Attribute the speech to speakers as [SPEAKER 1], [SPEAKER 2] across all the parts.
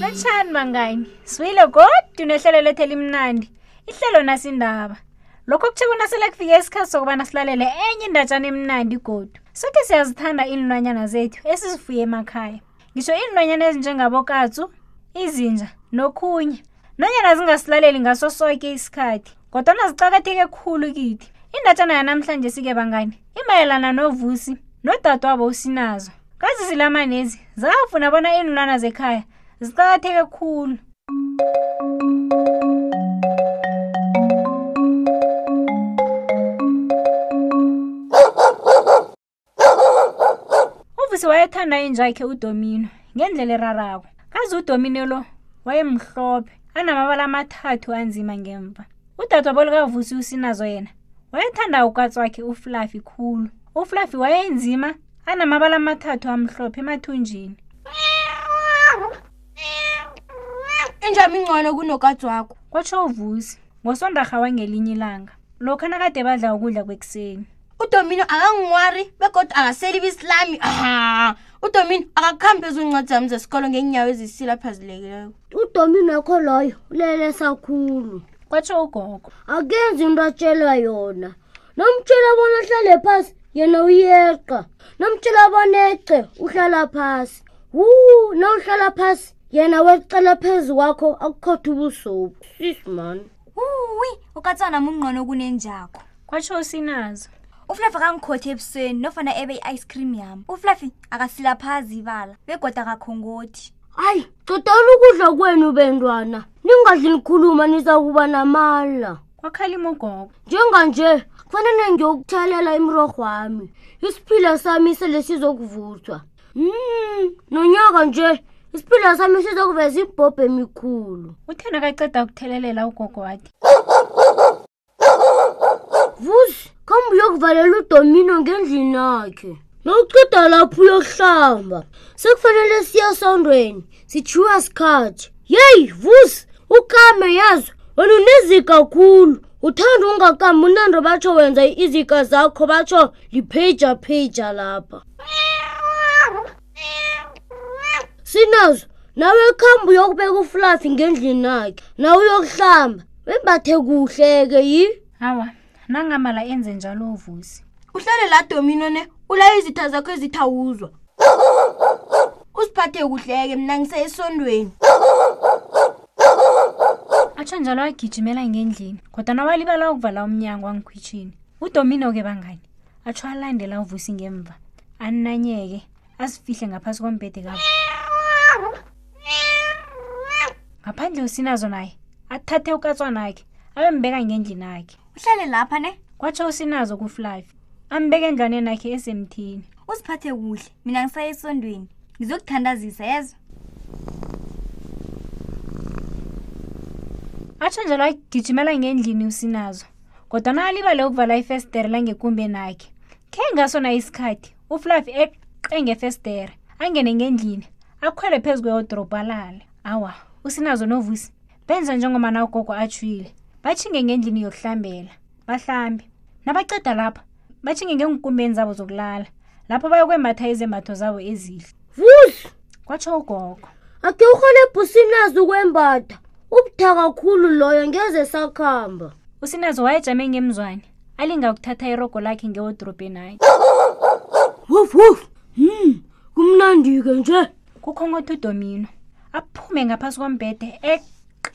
[SPEAKER 1] lotshani mangani swile godi unehlelo lethu elimnandi ihlelo nasindaba lokho kuthe bona sele kufike isikhathi sokubana silalele enye indatshana emnandi godu soke siyazithanda iinlwanyana zethu esizifuye emakhaya ngisho iinlwanyana ezinjengabokatsu izinja nokhunye nanyana zingasilaleli ngaso soke isikhathi kodwana ziqakatheke khulu kithi indatshana yanamhlanje sike bangani imayelana novusi nodadwabo usinazo kazizilamanezi zafuna bona iinlwana zekhaya ziqakatheke khulu uvusi wayethanda inja yakhe udomino ngendlela erarako kazi udomino lo wayemhlophe anamabala amathathu anzima ngemva udadwabo likavusi usinazo yena wayethanda ukatsi wakhe uflafi khulu uflafi wayenzima anamabala amathathu amhlophe emathunjini
[SPEAKER 2] injami ingcono kunokatsi wakho
[SPEAKER 1] kwatsho uvusi ngosondarha wangelinye ilanga lokho nakade badla ukudla kwekuseni
[SPEAKER 2] udomino akangingwari begodu akaseli ibisi lami aha udomino akakhambi phezu iincwadi zami zesikolo ngeenyawo ezisila phazilekileko
[SPEAKER 3] udomino wakho loyo ulele sakhulu
[SPEAKER 1] kwatsho ugogo
[SPEAKER 3] akenzi into atshelwa yona nomtshela bona ahlale phasi yena uyeqa nomtshela bona eqe uhlala phasi wu nawuhlala phasi yena weqela phezu kwakho akukhotha ubusobu sisman
[SPEAKER 4] wuwi ukatswana mungqono kunenjako
[SPEAKER 1] kwatsho usinazo
[SPEAKER 4] ufluffy akangikhothe ebusweni nofana ebe i-ice cream yami ufluffy akasilaphazi ibala begoda akakhongothi
[SPEAKER 3] hayi codela ukudla kwenu bentwana ningadli nikhuluma nizakuba namandla
[SPEAKER 1] kwakhalima ugogo
[SPEAKER 3] njenganje kufanele ngiyokuthelela imrorho wami isiphila sami sele sizokuvuthwa Mm, nonyaka nje isiphila sami sizokuveza ibhobho emikhulu
[SPEAKER 1] uthena kaceda ukuthelelela ugogo wathi
[SPEAKER 3] vusi khamba uyokuvalela udomino ngendlini yakhe nokuceda lapho uyokuhlamba sekufanele siye esondweni sithiwa sikhathi yeyi vusi ukame yazi wena unezika khulu uthanda ungakambi unando batsho wenza izika zakho batsho lipheja pheja lapha sinazo nawe khamba uyokubeka ufulasi ngendlini yakhe nawe uyokuhlamba wembathe kuhle-ke yi
[SPEAKER 1] hawa nangamala enze njalo uvusi
[SPEAKER 2] uhlale la domino ne ulaya izitha zakho ezithawuzwa usiphathe kuhleke mna ngiseyesondweni
[SPEAKER 1] atsho njalo agijimela ngendlini kodwa nawalibala ukuvala umnyango wangikhwitshini udomino-ke bangani atsho alandela uvusi ngemva ananyeke asifihle ngaphasi kombhede kabo ngaphandle usinazo naye athathe ukatswanakhe abembeka ngendlini akhe
[SPEAKER 4] uhlale lapha ne
[SPEAKER 1] kwatsho usinazo kuflavi ambeke endlwaneni akhe esemthini
[SPEAKER 4] uziphathe kuhle mina ngisaye esondweni ngizokuthandazisa yezwa
[SPEAKER 1] atsho njalo agijimela ngendlini usinazo kodwana alibale ukuvala ifestere langekumbenakhe khe ngasona isikhathi uflavi eqe ngefestere angene ngendlini akhwele phezu kweodrobha alale awa usinazo novusi benza njengomana ugogo atshwile batshinge ngendlini yokuhlambela bahlambe nabaceda lapha batjhinge ngeenkumbeni zabo zokulala lapho bayokwembatha izembatho zabo ezihle
[SPEAKER 3] vuzu
[SPEAKER 1] kwatsho ugogo
[SPEAKER 3] ake urhole ebhusinazi ukwembatha ubuthaka khulu loyo ngeze sakhamba
[SPEAKER 1] usinazo wayejame ngemzwane alinga ukuthatha irogo lakhe ngewodorobheni ayi
[SPEAKER 3] wuf wuf hmm kumnandi-ke nje
[SPEAKER 1] kukhongotha udomino aphume ngaphasi kombhede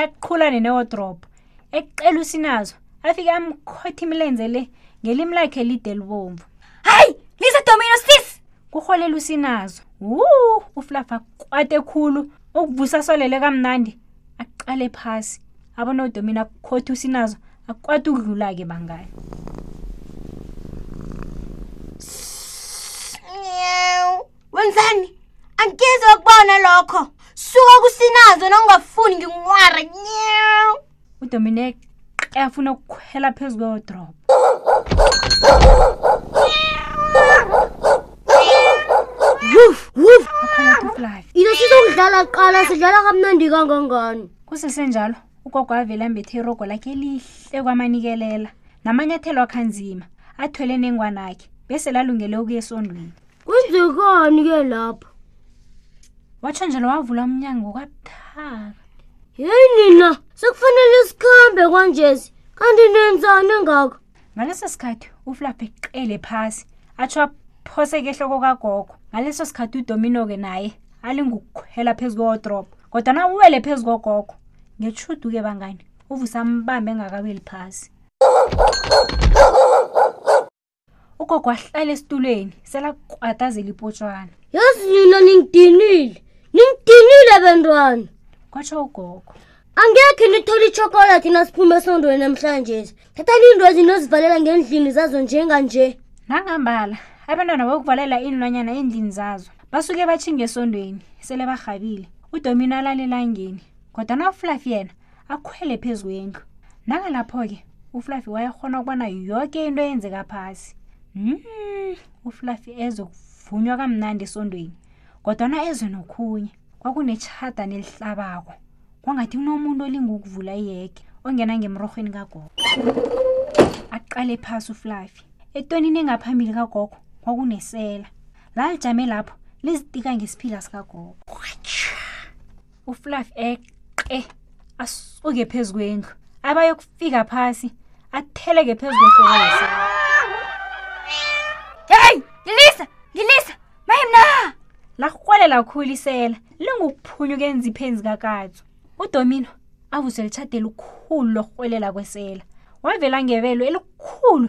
[SPEAKER 1] eqhulane newodrobho ekucela usinazo afike amkhotha imilenze le ngelimi lakhe elide libomvu
[SPEAKER 4] hayi lisa domino sis
[SPEAKER 1] kurholela usinazo wu uflafa kwate khulu ukuvusa solele kamnandi aqale phasi abona udomino akukhotha usinazo akwate ukudlula-ke bangayo Meow.
[SPEAKER 2] wenzani angize ukubona lokho suka kusinazo nongafuni nginware nyew
[SPEAKER 1] udominic afuna ukukhwela phezu kwewodrop
[SPEAKER 3] wuf wuf into sizokudlala qala sidlala kamnandi kangangani
[SPEAKER 1] kusesenjalo ugogo avele ambethe irogo lakhe elihle kwamanikelela namanyathelo akhanzima athwele nengwanakhe bese lalungele ukuya esondweni
[SPEAKER 3] kwenzekani ke lapho
[SPEAKER 1] watsho njalo wavula umnyango kabuthaka
[SPEAKER 3] yeyi nina sekufanele sikhambe kwanjesi kanti nenzani engako
[SPEAKER 1] ngaleso sikhathi uflapha ekuqele phasi atsho aphoseke ehloko kagogo ngaleso sikhathi udomino-ke naye alingukukhwela phezu kowodrop kodwa na uwele phezu kogogo ngetshudu-ke bangani uvusambambe engakaweli phasi ugogo wahlala esitulweni selakuqatazela ipotshwana
[SPEAKER 3] yazi nina ningidinile ningidinile bentwana
[SPEAKER 1] kwatsho ugogo
[SPEAKER 3] angekhe nithole ichokolati nasiphume esondweni namhlanje thatha liinto ezinozivalela ngendlini zazo njenganje
[SPEAKER 1] nangambala abantwana bokuvalela iinlwanyana eendlini zazo basuke batshinge esondweni sele barhabile udomino alalelangeni kodwana uflafi yena akhwele phezu kwendlu nakalapho-ke uflafi wayekhona ukubona yoke into eyenzeka phasi mm, uflafi ezokuvunywa kamnandi esondweni kodwana ezwe nokhunye kwakunetshada nelihlabako kwangathi kunomuntu olinga ukuvula iyege ongena ngemrorhweni kagogo aqale phasi uflafi etwenini engaphambili kagogo kwakunesela lalijame lapho lizitika ngesiphila sikagogo ufluff eqe asuke phezu kwendlu abayokufika phasi atheleke phezu kwehloko
[SPEAKER 4] heyi ngilisa ngilisa maye mna
[SPEAKER 1] larhwalela khulu isela lingukuphunyuka enzipheni zikakatso udomino avuse litshade elikhulu lorhwelela kwesela wavela ngebelo elikhulu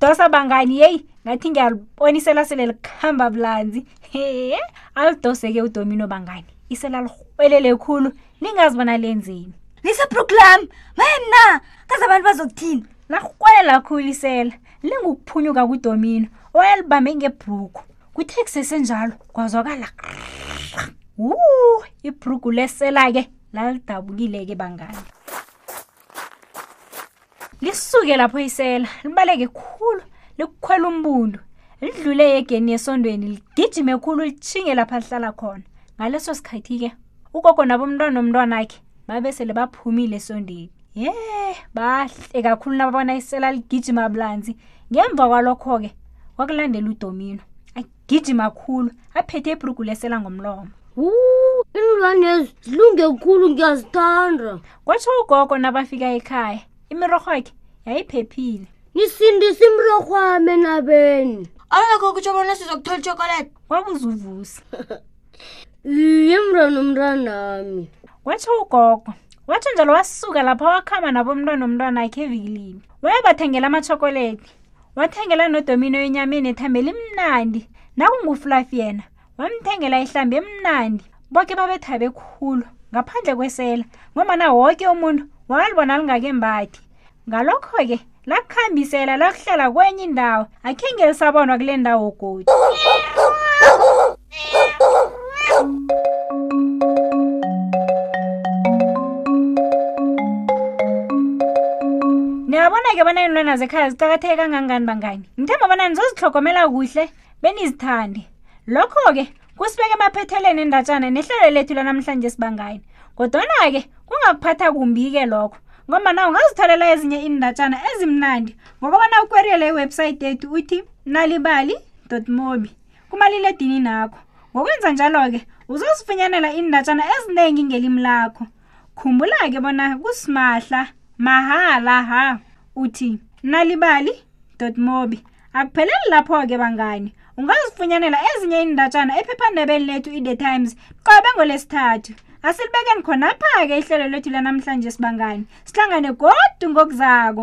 [SPEAKER 1] dosa bangani yeyi ngathi ngiyabonisela sele likhamba bulanzi he alidoseke udomino bangani isela lirhwelele khulu ningazi bona
[SPEAKER 4] lenzeni nisebrooklum maye mna kaze abantu bazokuthini
[SPEAKER 1] larhwelela khulu isela lingukuphunyuka kudomino owayelibambe ngebruku kuthe kusesenjalo kwazwakala wu ibruku lesela-ke lalidabukile-ke bangani lisuke lapho isela libaleke khulu likukhwela umbundu lidlule yegeni yesondweni ligijime khulu litshinge lapha lihlala khona ngaleso sikhathi-ke ugogo nabomntwana nomntwana akhe babesele baphumile esondweni ye bahle kakhulu nababona isela ligijima bulanzi ngemva kwalokho-ke kwakulandela udomino agijima khulu aphethe ibrugu lesela ngomlomo
[SPEAKER 3] wu iinlwanezi zilunge khulu ngiyazithanda
[SPEAKER 1] kwatsho ugogo nabafika ekhaya imirorho yakhe yayiphephile
[SPEAKER 3] ngisindisa imirorho wami
[SPEAKER 2] enabeni awekho kutsho bona sizokuthola ichokolate
[SPEAKER 1] wabuza uvusa
[SPEAKER 3] iye mntwana umntwanami
[SPEAKER 1] watsho ugogo watsho njalo wasuka lapha wakhamba nabomntwana omntwana akhe evikilini wayebathengela amatshokoledi wathengela nodomino enyameni ethambela imnandi nakungufulafi yena wamthengela ihlambi emnandi boke babethabe khulu ngaphandle kwesela ngombana woke umuntu wakalibona lingakembathi ngalokho-ke lakukhambisela lakuhlala kwenye indawo akhe ngelisabonwa kule ndawo godi niyabona-ke bona iinlwana zekhaya ziqakatheke kangangani bangani ngithemba bona nizozihlogomela kuhle benizithande lokho-ke kusibeka emaphetheleni endatshana nehlelo lethu lanamhlanje sibangayini kodwana-ke kungakuphatha kumbi-ke lokho ngombana ungazitholela ezinye iindatshana ezimnandi ngokobana ukweriyele iwebhsayithi yethu uthi nalibali mobi kumalile edini nakho ngokwenza njalo-ke uzozifunyanela iindatshana eziningi ngelimi lakho khumbula-ke bona kusimahla mahala ha uthi nalibali dotmobi akupheleli lapho-ke bangani ungazifunyanela ezinye iindatshana ephephandabeni lethu i-the times qobe ngolesithathu asilibekeni khonapha-ke ihlelo lethu lanamhlanje sibangani sihlangane godu ngokuzako